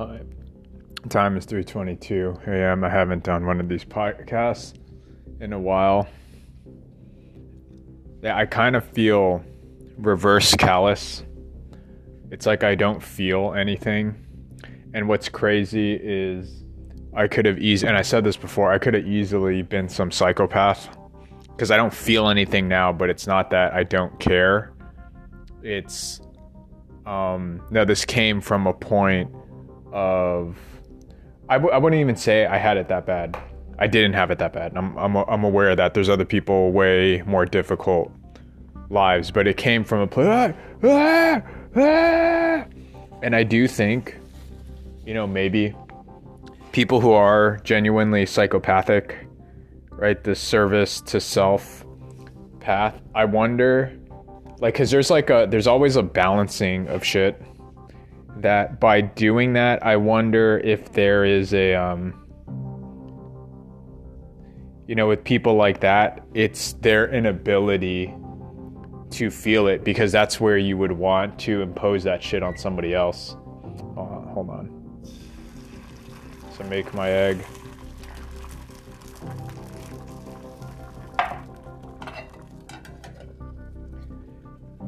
Time. Time is 3:22 a.m. I haven't done one of these podcasts in a while. Yeah, I kind of feel reverse callous. It's like I don't feel anything. And what's crazy is I could have easily, and I said this before, I could have easily been some psychopath because I don't feel anything now, but it's not that I don't care. It's, um, no, this came from a point of I w- I wouldn't even say I had it that bad. I didn't have it that bad. I'm, I'm, I'm aware that there's other people way more difficult lives, but it came from a place. Ah, ah, ah. And I do think, you know, maybe people who are genuinely psychopathic, right? The service to self path. I wonder, like, because there's like a, there's always a balancing of shit that by doing that, I wonder if there is a, um, you know, with people like that, it's their inability to feel it because that's where you would want to impose that shit on somebody else. On. Hold on. So make my egg.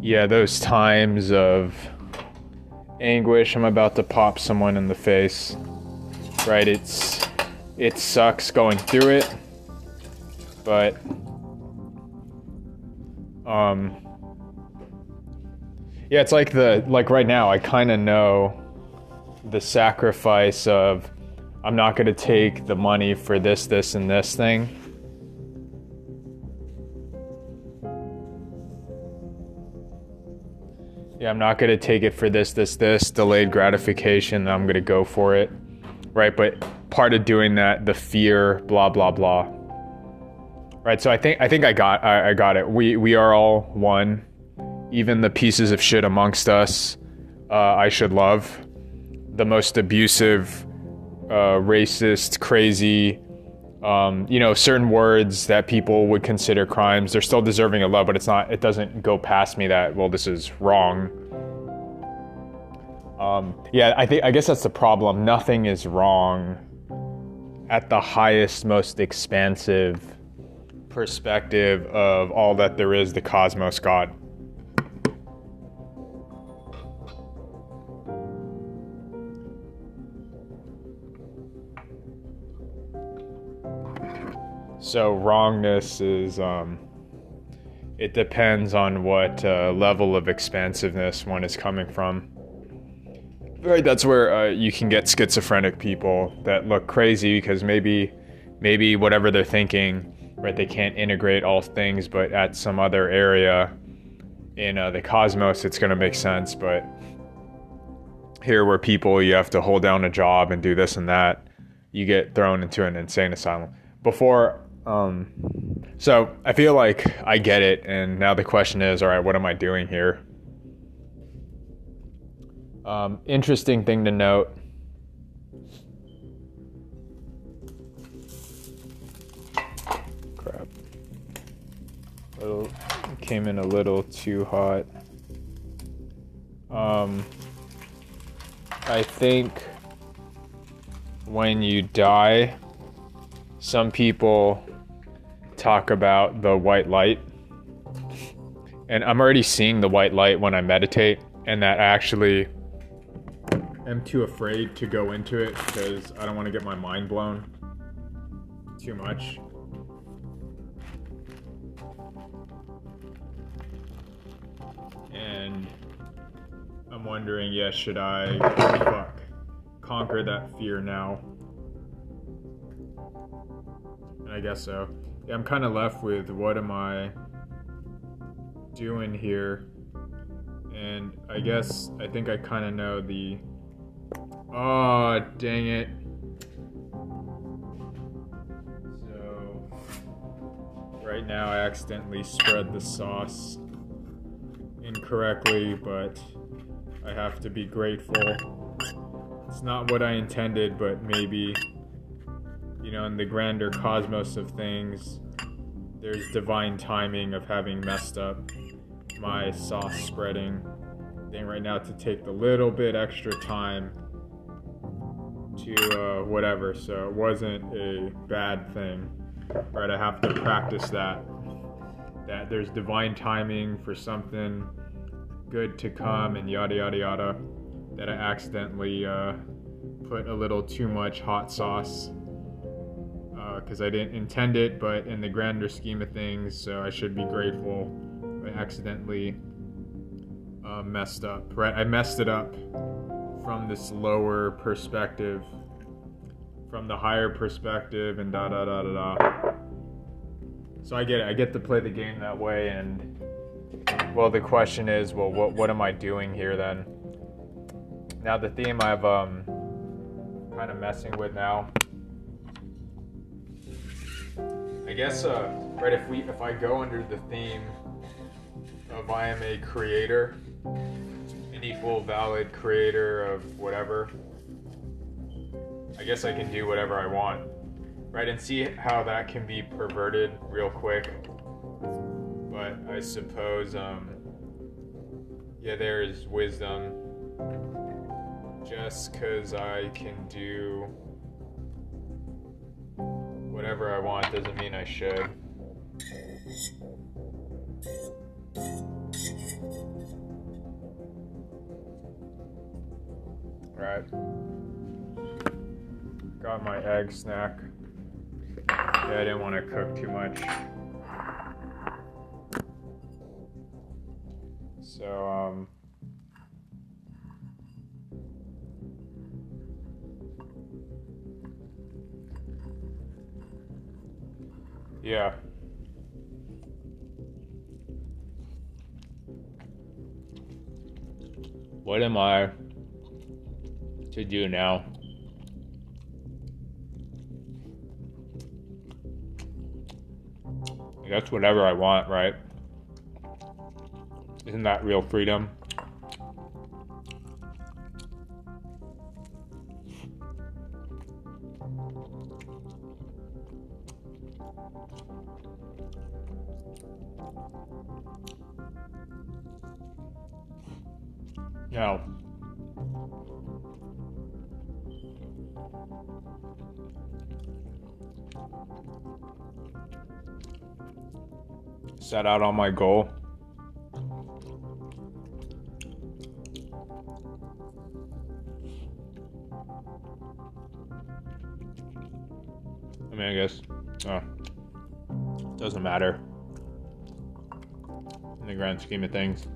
Yeah, those times of anguish. I'm about to pop someone in the face. Right? It's it sucks going through it. But um yeah, it's like the like right now I kind of know the sacrifice of I'm not going to take the money for this this and this thing. Yeah, I'm not to take it for this, this, this, delayed gratification. I'm to go for it. Right. But part of doing that, the fear, blah, blah, blah. Right. So I think, I think I got, I, I got it. We, we are all one. Even the pieces of shit amongst us, uh, I should love. The most abusive, uh, racist, crazy, um, you know, certain words that people would consider crimes, they're still deserving of love, but it's not, it doesn't go past me that, well, this is wrong. Um, yeah, I think, I guess that's the problem. Nothing is wrong at the highest, most expansive perspective of all that there is, the cosmos, God. So wrongness is um, it depends on what uh, level of expansiveness one is coming from. Right, that's where uh, you can get schizophrenic people that look crazy because maybe, maybe whatever they're thinking, right, they can't integrate all things, but at some other area in uh, the cosmos, it's going to make sense. But here, where people you have to hold down a job and do this and that, you get thrown into an insane asylum. Before um, so I feel like I get it, and now the question is, all right, what am I doing here? Um, interesting thing to note. Crap. Little came in a little too hot. Um, I think when you die, some people talk about the white light. And I'm already seeing the white light when I meditate, and that I actually am too afraid to go into it because I don't want to get my mind blown too much. And I'm wondering, yeah, should I fuck, conquer that fear now? And I guess so I'm kind of left with what am I doing here? And I guess I think I kind of know the. Oh, dang it. So, right now I accidentally spread the sauce incorrectly, but I have to be grateful. It's not what I intended, but maybe you know, in the grander cosmos of things, there's divine timing of having messed up my sauce spreading thing right now to take the little bit extra time to uh, whatever. So it wasn't a bad thing, right? I have to practice that. That there's divine timing for something good to come and yada yada yada. That I accidentally uh, put a little too much hot sauce because I didn't intend it, but in the grander scheme of things, so I should be grateful. I accidentally uh, messed up, right? I messed it up from this lower perspective, from the higher perspective, and da da da da da. So I get it. I get to play the game that way, and well, the question is, well, what what am I doing here then? Now the theme I've um kind of messing with now. I guess uh, right if we if I go under the theme of I am a creator an equal valid creator of whatever, I guess I can do whatever I want, right? And see how that can be perverted real quick. But I suppose, um, yeah, there is wisdom. Just because I can do whatever I want doesn't mean I should. Right. Got my egg snack. Yeah, I didn't want to cook too much. So, um, yeah. What am I to do now. That's whatever I want, right? Isn't that real freedom? Now, set out on my goal. I mean, I guess, oh, doesn't matter in the grand scheme of things.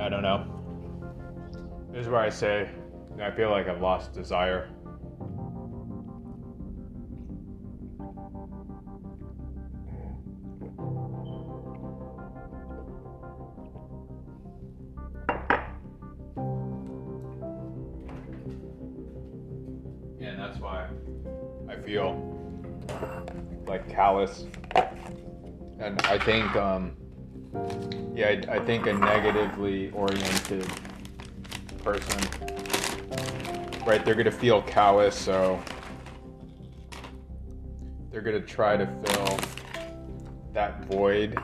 I don't know. This is where I say I feel like I've lost desire. And that's why I feel like callous. And I think um, yeah, I, I think a negatively oriented person, right? They're gonna feel callous, so they're gonna try to fill that void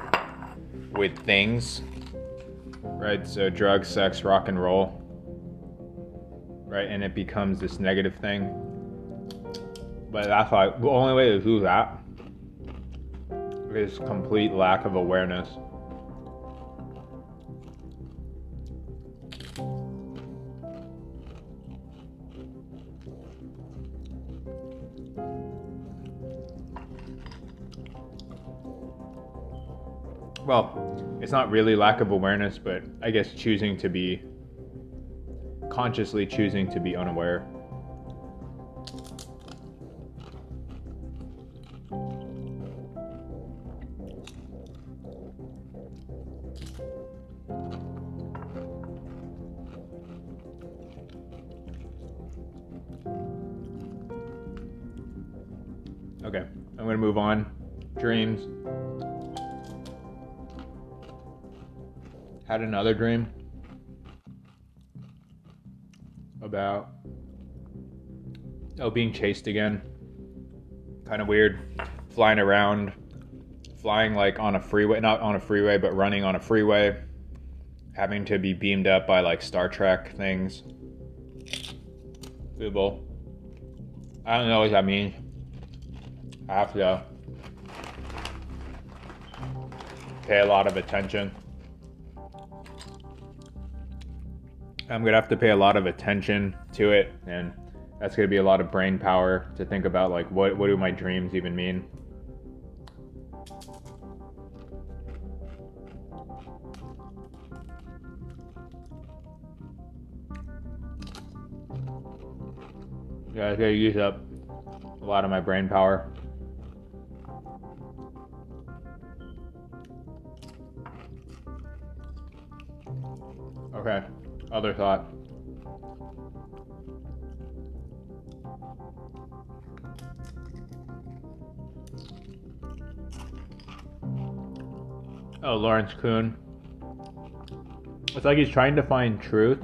with things, right? So drugs, sex, rock and roll, right? And it becomes this negative thing. But I thought the only way to do that is complete lack of awareness. Well, it's not really lack of awareness, but I guess choosing to be consciously choosing to be unaware. Okay, I'm to move on. Dreams. Had another dream about oh being chased again. Kind of weird. Flying around, flying like on a freeway, not on a freeway, but running on a freeway. Having to be beamed up by like Star Trek things. Google. I don't know what that means. I have to pay a lot of attention. I'm gonna have to pay a lot of attention to it, and that's gonna be a lot of brain power to think about like what what do my dreams even mean. Yeah, I gotta use up a lot of my brain power. Okay, other thought. Oh, Lawrence Kuhn. It's like he's trying to find truth.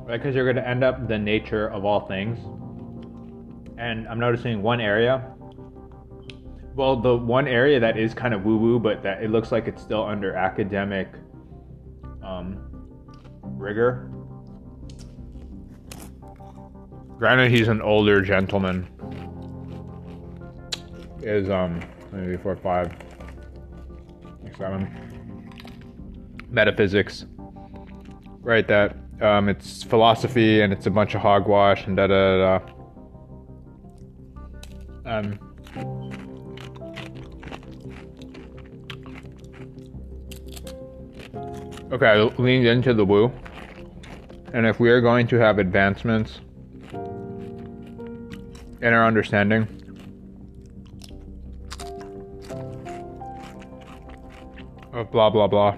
Right? Because you're going to end up the nature of all things. And I'm noticing one area. Well, the one area that is kind of woo woo, but that it looks like it's still under academic um, rigor. Granted, he's an older gentleman. Is um maybe four, five, seven. Metaphysics. Right, that um, it's philosophy and it's a bunch of hogwash and da da da. Um, okay, I leaned into the woo. And if we are going to have advancements in our understanding, of blah blah blah.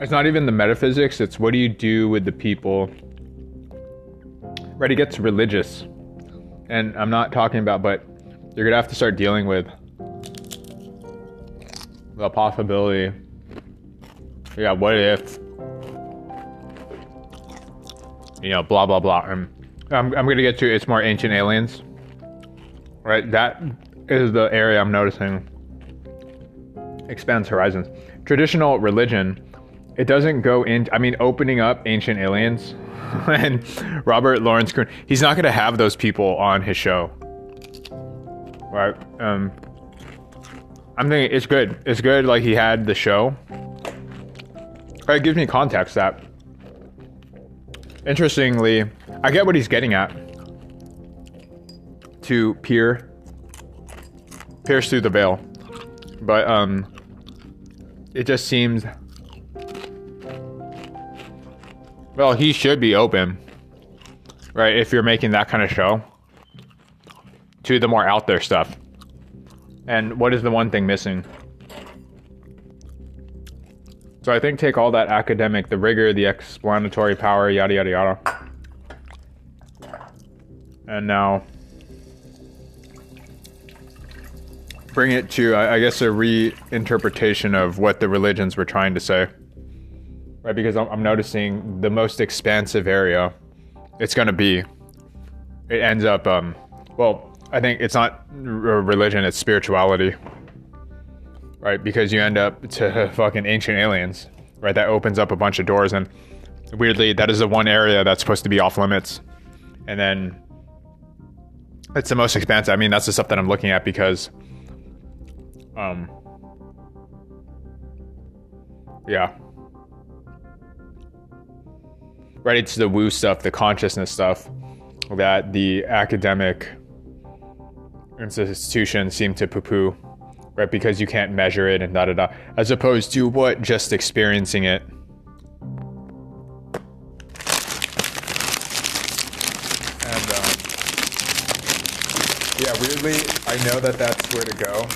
It's not even the metaphysics, it's what do you do with the people. Right, it gets religious. And I'm not talking about, but you're gonna have to start dealing with the possibility. Yeah, what if? You know, blah blah blah. And I'm, I'm gonna get to it's more ancient aliens. Right, that is the area I'm noticing expands horizons. Traditional religion, it doesn't go in. I mean, opening up ancient aliens and Robert Lawrence Kuhn, he's not to have those people on his show, right? Um, I'm thinking it's good. It's good. Like he had the show. It gives me context that. Interestingly, I get what he's getting at. To peer, pierce through the veil, but um, it just seems well he should be open right if you're making that kind of show to the more out there stuff and what is the one thing missing so i think take all that academic the rigor the explanatory power yada yada yada and now bring it to, I guess, a reinterpretation of what the religions were trying to say. Right? Because I'm, noticing the most expansive area it's going to be, it ends up, um, well, I think it's not religion, it's spirituality. Right? Because you end up to fucking ancient aliens. Right? That opens up a bunch of doors. And weirdly, that is the one area that's supposed to be off limits. And then it's the most expansive. I mean, that's the stuff that I'm looking at because um, yeah. Right, it's the woo stuff, the consciousness stuff that the academic institutions seem to poo poo, right? Because you can't measure it and da da da, as opposed to what just experiencing it. And um, yeah, weirdly, I know that that's where to go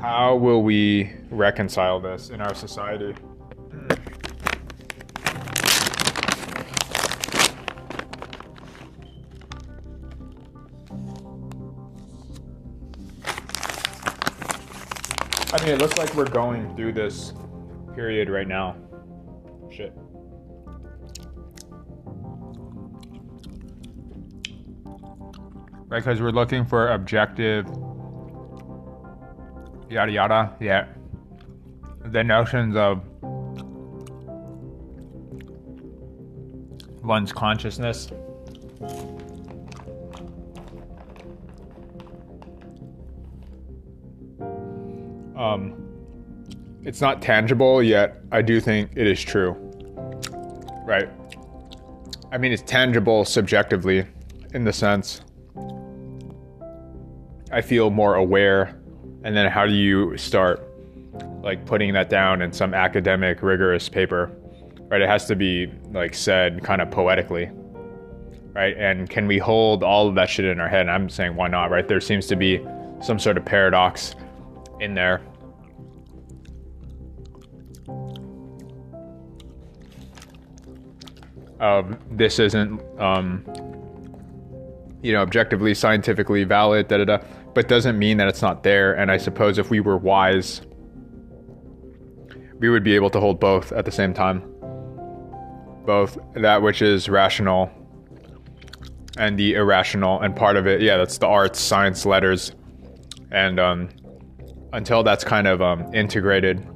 how will we reconcile this in our society? It looks like we're going through this period right now. Shit. Right, because we're looking for objective yada yada. Yeah. The notions of one's consciousness. Um, it's not tangible yet. I do think it is true. Right. I mean, it's tangible subjectively in the sense I feel more aware. And then how do you start like putting that down in some academic, rigorous paper? Right? It has to be like said kind of poetically. Right? And can we hold all of that shit in our head? And I'm saying why not, right? There seems to be some sort of paradox in there. Um, this isn't, um, you know, objectively, scientifically valid, da da da but doesn't mean that it's not there. And I suppose if we were wise, we would be able to hold both at the same time. Both that which is rational and the irrational. And part of it, yeah, that's the arts, science, letters. And um, until that's kind of um, integrated,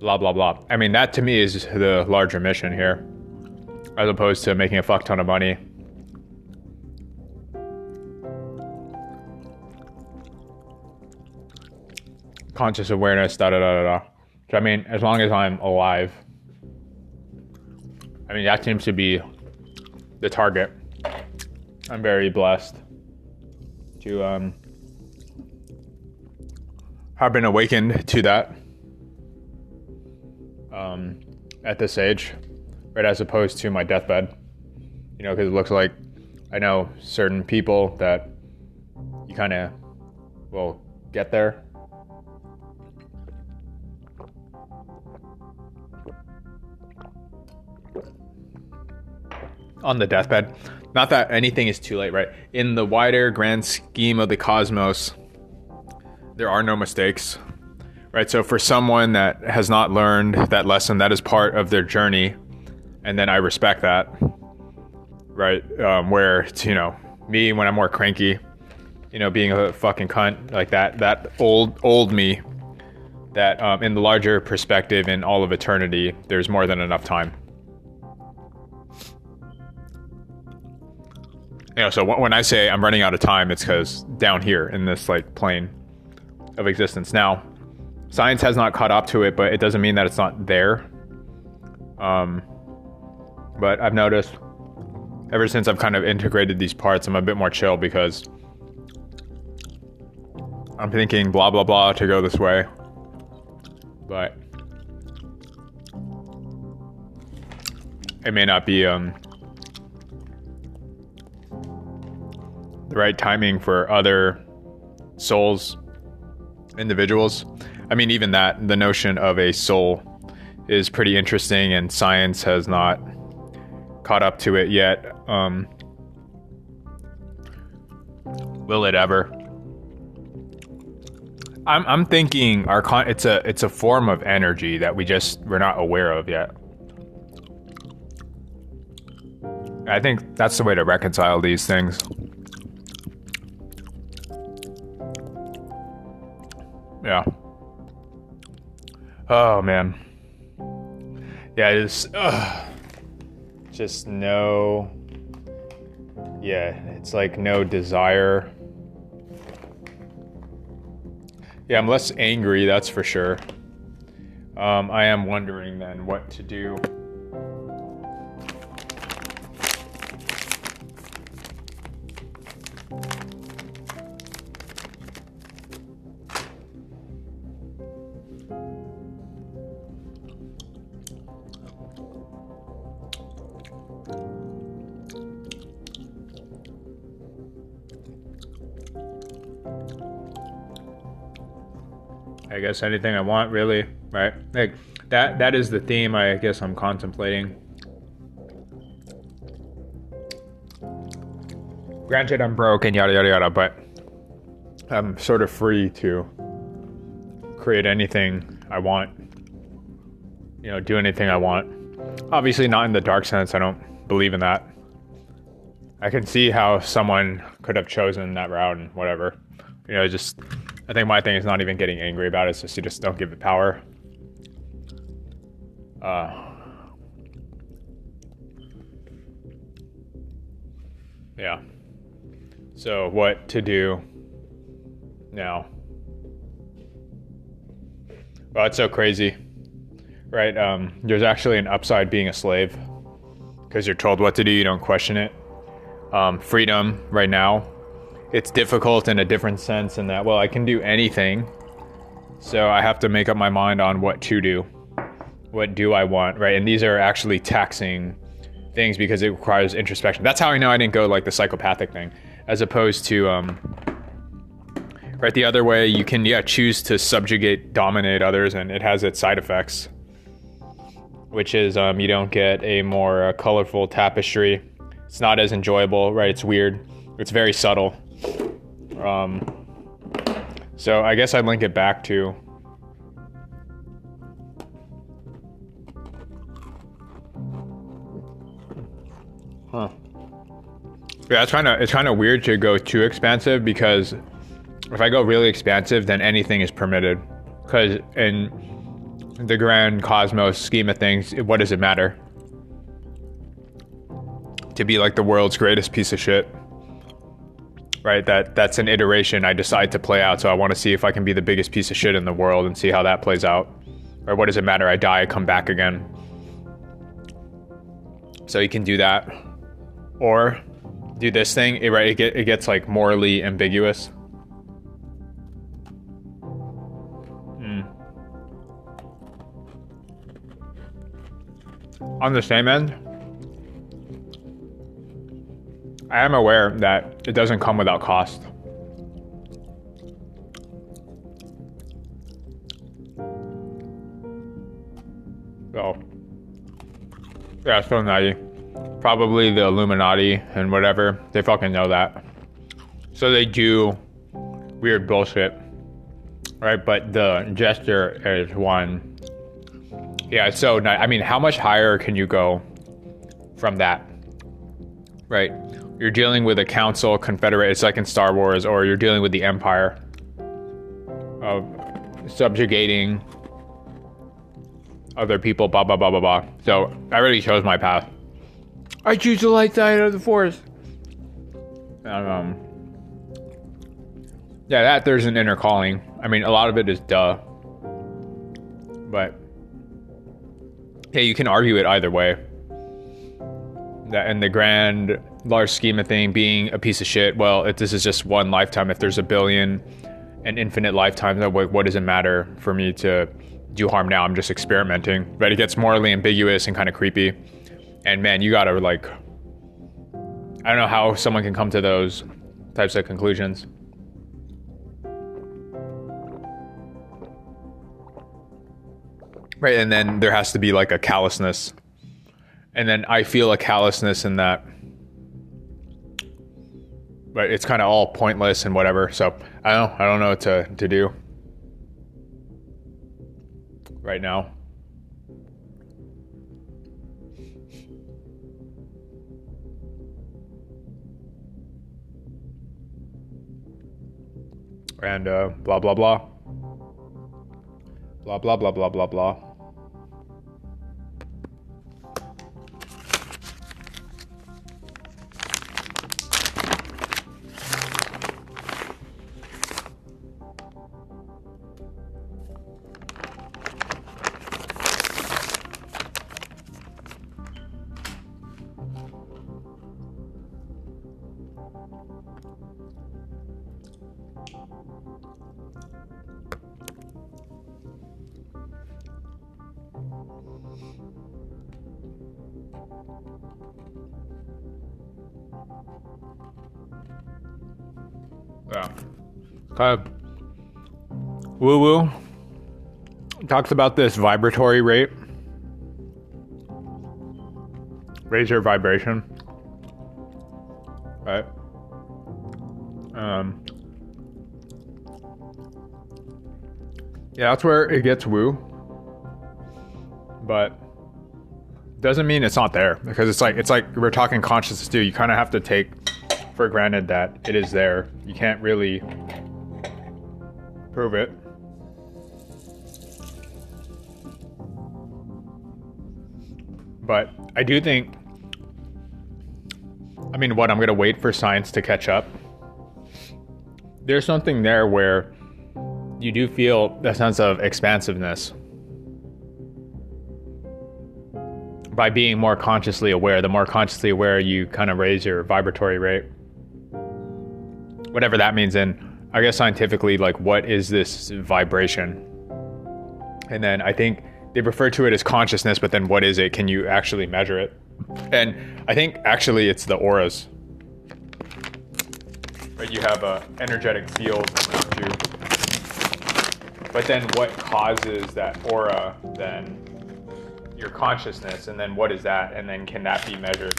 blah, blah, blah. I mean, that to me is the larger mission here, as opposed to making a fuck ton of money conscious awareness, da da da da da. So, I mean, as long as I'm alive, I mean, that seems to be the target. I'm very blessed to um, have been awakened to that um, at this age, right? As opposed to my deathbed, you know, because it looks like I know certain people that you kind of will get there on the deathbed. Not that anything is too late, right? In the wider grand scheme of the cosmos, there are no mistakes, right? So for someone that has not learned that lesson, that is part of their journey, and then I respect that, right? Um, where it's, you know me when I'm more cranky, you know, being a fucking cunt like that, that old old me, that um, in the larger perspective, in all of eternity, there's more than enough time. you know, so when I say I'm running out of time, it's because down here in this like plane of existence. Now, science has not caught up to it, but it doesn't mean that it's not there. Um, but I've noticed ever since I've kind of integrated these parts, I'm a bit more chill because I'm thinking blah blah blah to go this way, but it may not be um the right timing for other souls, individuals. I mean, even that, the notion of a soul is pretty interesting, and science has not caught up to it yet. Um, will it ever? I'm I'm thinking our con- it's a it's a form of energy that we just we're not aware of yet. I think that's the way to reconcile these things. Yeah. Oh man. Yeah, just just no. Yeah, it's like no desire. Yeah, I'm less angry, that's for sure. Um, I am wondering then what to do. I guess anything I want, really, right? Like that. That is the theme. I guess I'm contemplating. Granted, I'm broke and yada yada yada, but I'm sort of free to create anything I want. You know, do anything I want. Obviously, not in the dark sense. I don't believe in that. I can see how someone could have chosen that route and whatever. You know, just I think my thing is not even getting angry about it. It's just you just don't give it power. Uh, yeah. So what to do now? Well, it's so crazy, right? Um, there's actually an upside being a slave because you're told what to do, you don't question it. Um, freedom right now, it's difficult in a different sense in that, well, I can do anything. So I have to make up my mind on what to do. What do I want, right? And these are actually taxing things because it requires introspection. That's how I know I didn't go like the psychopathic thing, as opposed to um, right the other way. You can yeah choose to subjugate, dominate others, and it has its side effects, which is um, you don't get a more uh, colorful tapestry. It's not as enjoyable, right? It's weird. It's very subtle. Um, so I guess I'd link it back to Huh. Yeah, it's kind of it's kind of weird to go too expansive because if I go really expansive, then anything is permitted. Because in the grand cosmos scheme of things, what does it matter? To be like the world's greatest piece of shit, right? That that's an iteration I decide to play out. So I want to see if I can be the biggest piece of shit in the world and see how that plays out. Or what does it matter? I die, I come back again. So you can do that or do this thing, it, right? It, get, it gets like morally ambiguous. Hmm. On the same end, I am aware that it doesn't come without cost. So, yeah, so nutty probably the Illuminati and whatever. They fucking know that. So they do weird bullshit. Right? But the gesture is one. Yeah, so I mean, how much higher can you go from that? Right? You're dealing with a council, confederate, it's like in Star Wars, or you're dealing with the Empire of subjugating other people, blah, blah, blah, blah, blah. So I really chose my path. I choose the light side of the force. Um, yeah, that there's an inner calling. I mean, a lot of it is duh. But yeah, you can argue it either way. That in the grand, large scheme of thing, being a piece of shit. Well, if this is just one lifetime, if there's a billion and infinite lifetimes, what, what does it matter for me to do harm now? I'm just experimenting. But it gets morally ambiguous and kind of creepy. And man, you gotta like, I don't know how someone can come to those types of conclusions. Right, and then there has to be like a callousness. And then I feel a callousness in that. But it's kind of all pointless and whatever. So I don't know. I don't know what to, to do right now. and uh, blah blah blah. Blah blah blah blah blah blah. Yeah. Of woo woo. Talks about this vibratory rate. Raise your vibration. Right? Um, Yeah, that's where it gets woo. But doesn't mean it's not there because it's like it's like we're talking consciousness too. You kind of have to take for granted that it is there. You can't really prove it. But I do think I mean, what? I'm going to wait for science to catch up. There's something there where you do feel a sense of expansiveness by being more consciously aware. The more consciously aware you kind of raise your vibratory rate, whatever that means. And I guess scientifically, like, what is this vibration? And then I think they refer to it as consciousness, but then what is it? Can you actually measure it? And I think actually it's the auras. Right, you have a energetic field around you. But then what causes that aura then? Your consciousness, and then what is that? And then can that be measured?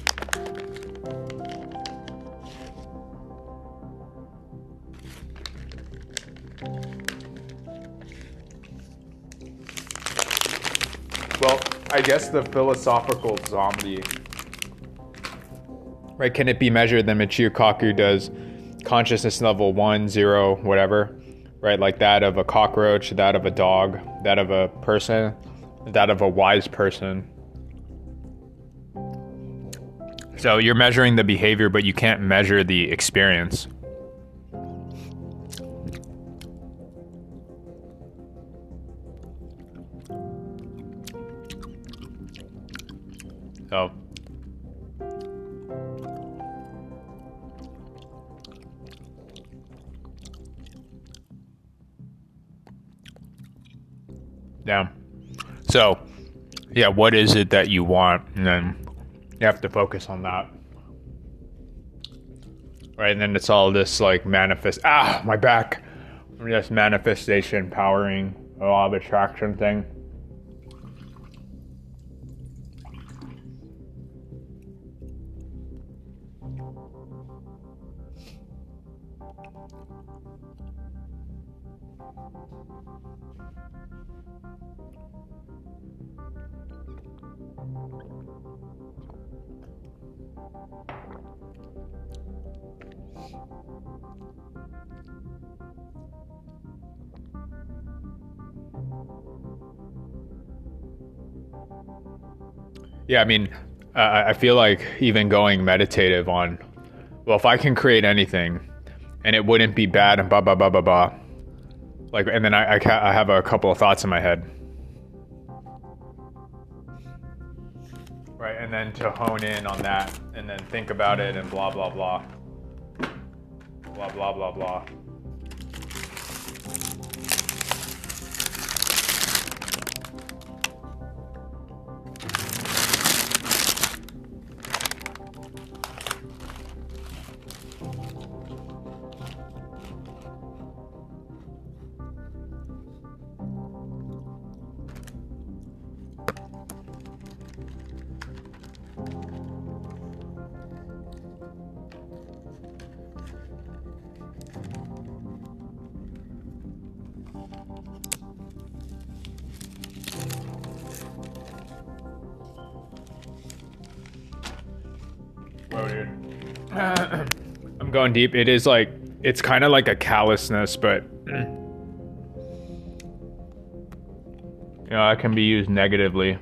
Well, I guess the philosophical zombie. Right? Can it be measured? Then Michio Kaku does consciousness level one, zero, whatever. Right? Like that of a cockroach, that of a dog, that of a person, that of a wise person. So you're measuring the behavior, but you can't measure the experience. So Yeah. So, yeah, what is it that you want? And then you have to focus on that. Right, and then it's all this like manifest ah, my back. This manifestation powering law of attraction thing. Yeah, I mean, uh, I feel like even going meditative on, well, if I can create anything, and it wouldn't be bad, and blah blah blah blah blah, like, and then I I, ca- I have a couple of thoughts in my head, right, and then to hone in on that, and then think about it, and blah blah blah, blah blah blah blah. Whoa, I'm going deep. It is like it's kind of like a callousness, but you know, it can be used negatively.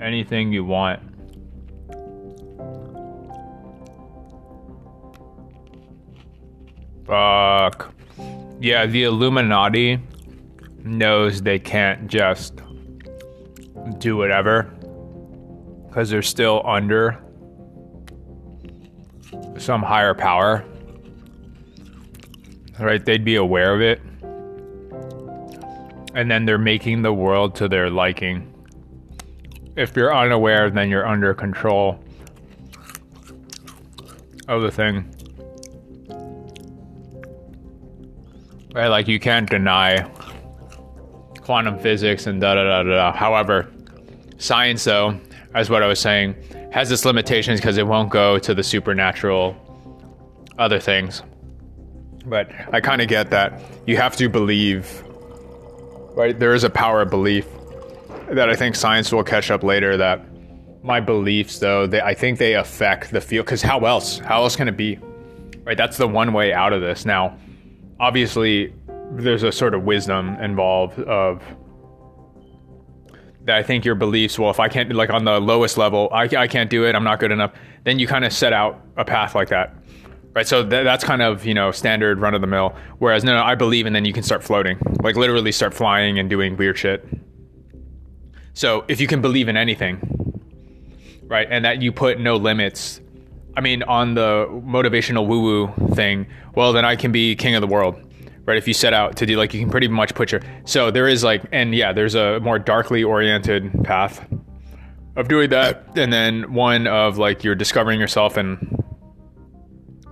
Anything you want. Fuck. Yeah, the Illuminati knows they can't just do whatever because they're still under some higher power. Right? They'd be aware of it. And then they're making the world to their liking. If you're unaware, then you're under control of the thing. Right? Like you can't deny quantum physics and da da da da. However, science, though, as what I was saying, has its limitations because it won't go to the supernatural other things. But I kind of get that you have to believe, right? There is a power of belief that I think science will catch up later. That my beliefs, though, they, I think they affect the field. Because how else? How else can it be? Right? That's the one way out of this. Now, obviously, there's a sort of wisdom involved of I think your beliefs, well, if I can't, like on the lowest level, I, I can't do it, I'm not good enough, then you kind of set out a path like that. Right. So th- that's kind of, you know, standard run of the mill. Whereas, no, no, I believe, and then you can start floating, like literally start flying and doing weird shit. So if you can believe in anything, right, and that you put no limits, I mean, on the motivational woo woo thing, well, then I can be king of the world right? If you set out to do like you can pretty much put your so there is like and yeah, there's a more darkly oriented path of doing that, and then one of like you're discovering yourself and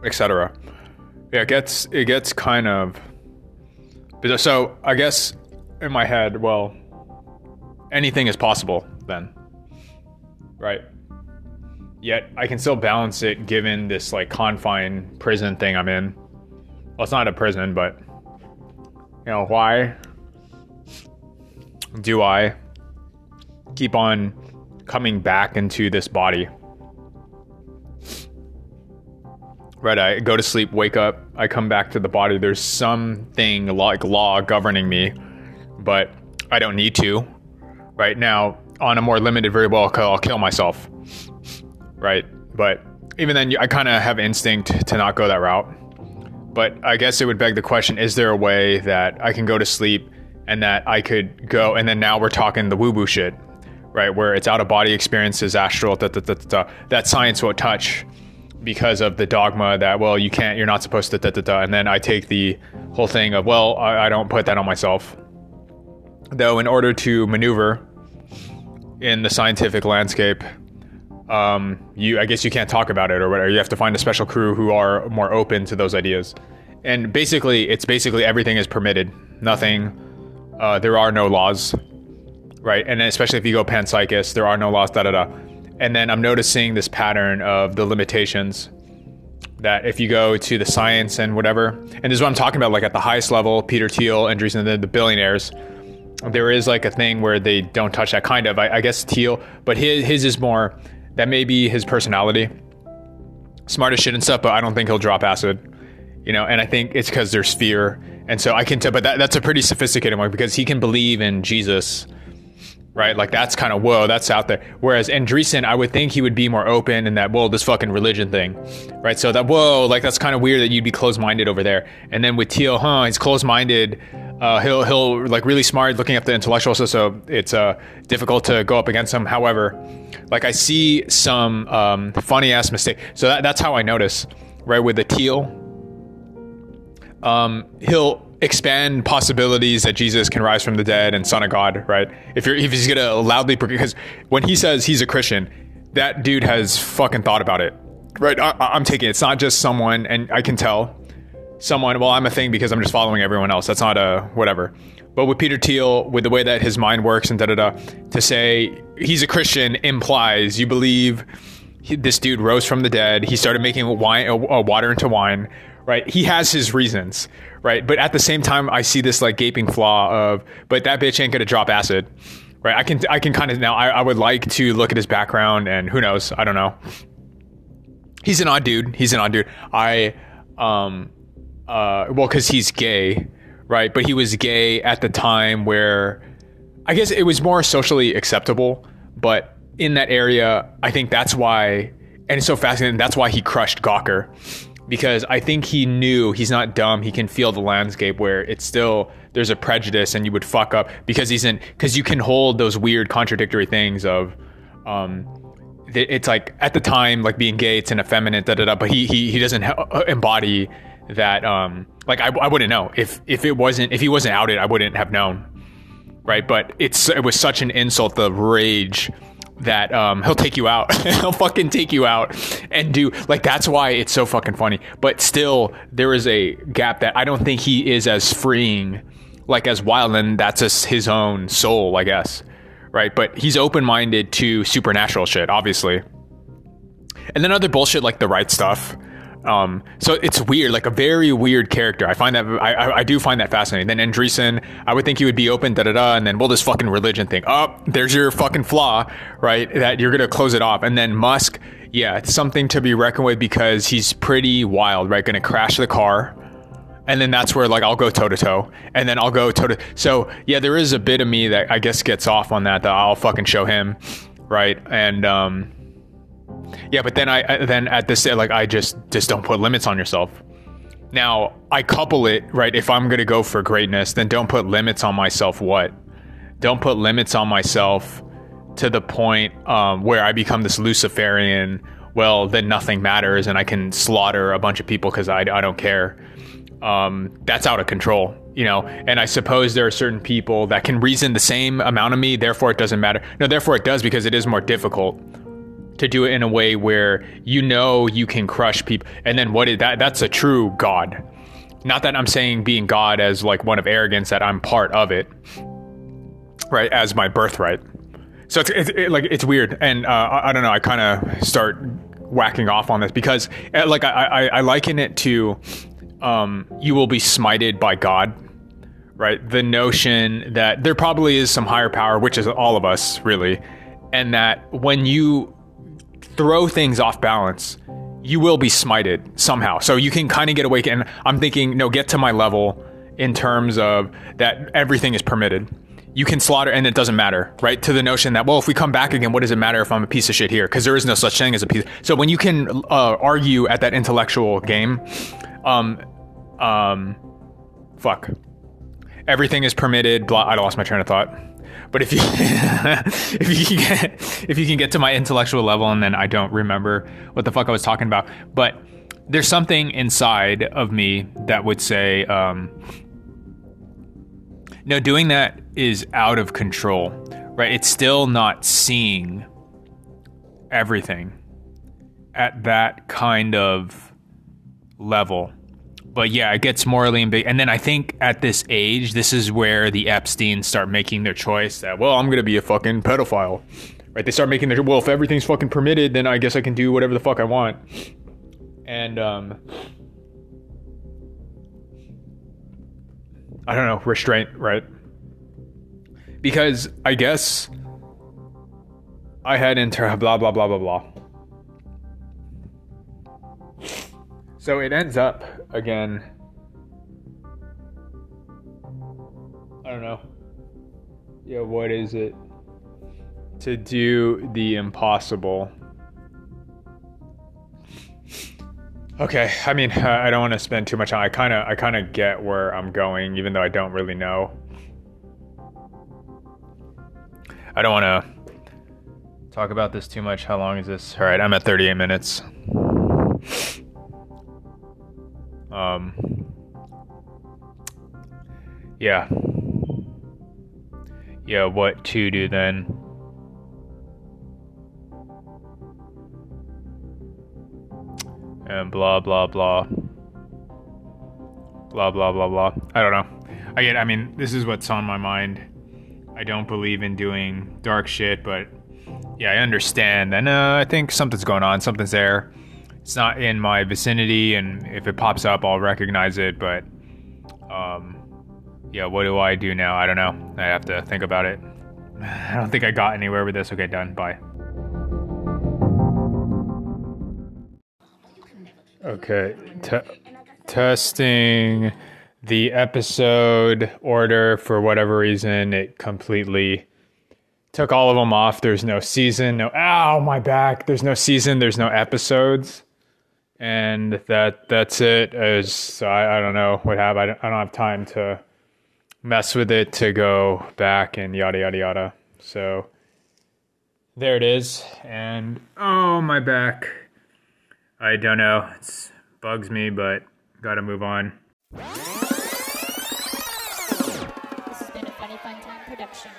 etc. Yeah, it gets it gets kind of so I guess in my head, well, anything is possible then, right? Yet I can still balance it given this like confined prison thing I'm in. Well, it's not a prison, but you know, why do I keep on coming back into this body? Right, I go to sleep, wake up, I come back to the body. There's something like law governing me, but I don't need to. Right now, on a more limited very variable, I'll kill myself. Right, but even then, I kind of have instinct to not go that route. But I guess it would beg the question is there a way that I can go to sleep and that I could go, and then now we're talking the woo woo shit, right? Where it's out of body experiences, astral, da, da, da, that science won't touch because of the dogma that, well, you can't, you're not supposed to, da, da, da. and then I take the whole thing of, well, I, I don't put that on myself. Though, in order to maneuver in the scientific landscape, um, you I guess you can't talk about it or whatever. You have to find a special crew who are more open to those ideas. And basically, it's basically everything is permitted. Nothing. Uh, there are no laws, right? And especially if you go panpsychist, there are no laws. Da da da. And then I'm noticing this pattern of the limitations that if you go to the science and whatever, and this is what I'm talking about, like at the highest level, Peter Thiel, Andreessen, the, the billionaires, there is like a thing where they don't touch that kind of. I, I guess Thiel, but his his is more that may be his personality. Smart as shit and stuff, but I don't think he'll drop acid. You know, and I think it's because there's fear. And so I can tell, but that, that's a pretty sophisticated one because he can believe in Jesus, right? Like that's kind of, whoa, that's out there. Whereas Andreessen, I would think he would be more open in that, whoa, this fucking religion thing, right? So that, whoa, like that's kind of weird that you'd be closed minded over there. And then with Thiel, huh, he's closed minded uh, he'll he'll like really smart looking at the intellectual stuff, so it's uh, difficult to go up against him. However, like I see some um, funny ass mistake. So that, that's how I notice, right? With the Thiel, um, he'll expand possibilities that Jesus can rise from the dead and Son of God, right? If you're if he's gonna loudly because when he says he's a Christian, that dude has fucking thought about it, right? I, I'm taking it. It's not just someone, and I can tell someone, well, I'm a thing because I'm just following everyone else. That's not a whatever. But with Peter Thiel, with the way that his mind works and da da da, to say he's a Christian implies you believe he, this dude rose from the dead. He started making wine, uh, uh, water into wine, right? He has his reasons, right? But at the same time, I see this like gaping flaw of, but that bitch ain't gonna drop acid, right? I can I can kind of now I, I would like to look at his background and who knows, I don't know. He's an odd dude. He's an odd dude. I um uh, well, because he's gay, right? But he was gay at the time where I guess it was more socially acceptable. But in that area, I think that's why, and it's so fascinating. That's why he crushed Gawker, because I think he knew he's not dumb. He can feel the landscape where it's still there's a prejudice, and you would fuck up because he's in because you can hold those weird contradictory things of. Um, it's like at the time, like being gay, it's an effeminate, da da da. But he he he doesn't embody that um like I, I wouldn't know. If if it wasn't if he wasn't outed I wouldn't have known. Right? But it's it was such an insult the rage that um he'll take you out. He'll fucking take you out and do like that's why it's so fucking funny. But still there is a gap that I don't think he is as freeing like as wild and that's just his own soul I guess. Right? But he's open-minded to supernatural shit obviously. And then other bullshit like the right stuff Um, so it's weird, like a very weird character. I find that I, I, I do find that fascinating. Then Andreessen, I would think he would be open, da da da, and then well, this fucking religion thing. Oh, there's your fucking flaw, right? That you're gonna close it off. And then Musk, yeah, it's something to be reckoned with because he's pretty wild, right? Gonna crash the car. And then that's where like I'll go toe to toe, and then I'll go toe to. So yeah, there is a bit of me that I guess gets off on that that I'll fucking show him, right? And um, yeah, but then I then at this like I just just don't put limits on yourself. Now I couple it right. If I'm gonna go for greatness, then don't put limits on myself. What? Don't put limits on myself to the point um, where I become this Luciferian. Well, then nothing matters, and I can slaughter a bunch of people because I, I don't care. Um, that's out of control, you know. And I suppose there are certain people that can reason the same amount of me, therefore it doesn't matter. No, therefore it does because it is more difficult to do it in a way where you know you can crush people. And then what is that? That's a true God. Not that I'm saying being God as like one of arrogance that I'm part of it, right? As my birthright. So it's, it's it, like it's weird, and uh, I, I, don't know. I kind of start whacking off on this because, uh, like, I, I, I liken it to, um, you will be smited by God, right? The notion that there probably is some higher power, which is all of us, really, and that when you throw things off balance, you will be smited somehow. So you can kind of get away. And I'm thinking, no, get to my level in terms of that everything is permitted. You can slaughter and it doesn't matter, right? To the notion that, well, if we come back again, what does it matter if I'm a piece of shit here? Because there is no such thing as a piece. So when you can uh, argue at that intellectual game, um, um, fuck, everything is permitted. Blah, I lost my train of thought. But if you if you can get if you can get to my intellectual level and then I don't remember what the fuck I was talking about, but there's something inside of me that would say, um, no, doing that is out of control, right? It's still not seeing everything at that kind of level but yeah, it gets morally ambiguous. And then I think at this age, this is where the Epsteins start making their choice that, well, I'm going to be a fucking pedophile. Right? They start making their, well, if everything's fucking permitted, then I guess I can do whatever the fuck I want. And, um, I don't know, restraint, right? Because I guess I had inter blah, blah, blah, blah, blah. So it ends up again. I don't know. Yeah, what is it? To do the impossible. Okay, I mean, I don't want to spend too much time. I kind of, I kind of get where I'm going, even though I don't really know. I don't want to talk about this too much. How long is this? All right, I'm at 38 minutes. Um, yeah. Yeah, what to do then? And blah blah blah. Blah blah blah blah. I don't know. I get I mean, this is what's on my mind. I don't believe in doing dark shit, but yeah, I understand. And uh, I think something's going on. Something's there it's not in my vicinity, and if it pops up, I'll recognize it. But um, yeah, what do I do now? I don't know. I have to think about it. I don't think I got anywhere with this. Okay, done. Bye. Okay, testing the episode order for whatever reason it completely took all of them off there's no season no ow my back there's no season there's no episodes and that that's it. As I, I don't know what have I don't, I don't have time to mess with it to go back and yada yada yada. So there it is, and oh my back. I don't know. It bugs me, but gotta move on. This has been a funny fun time production.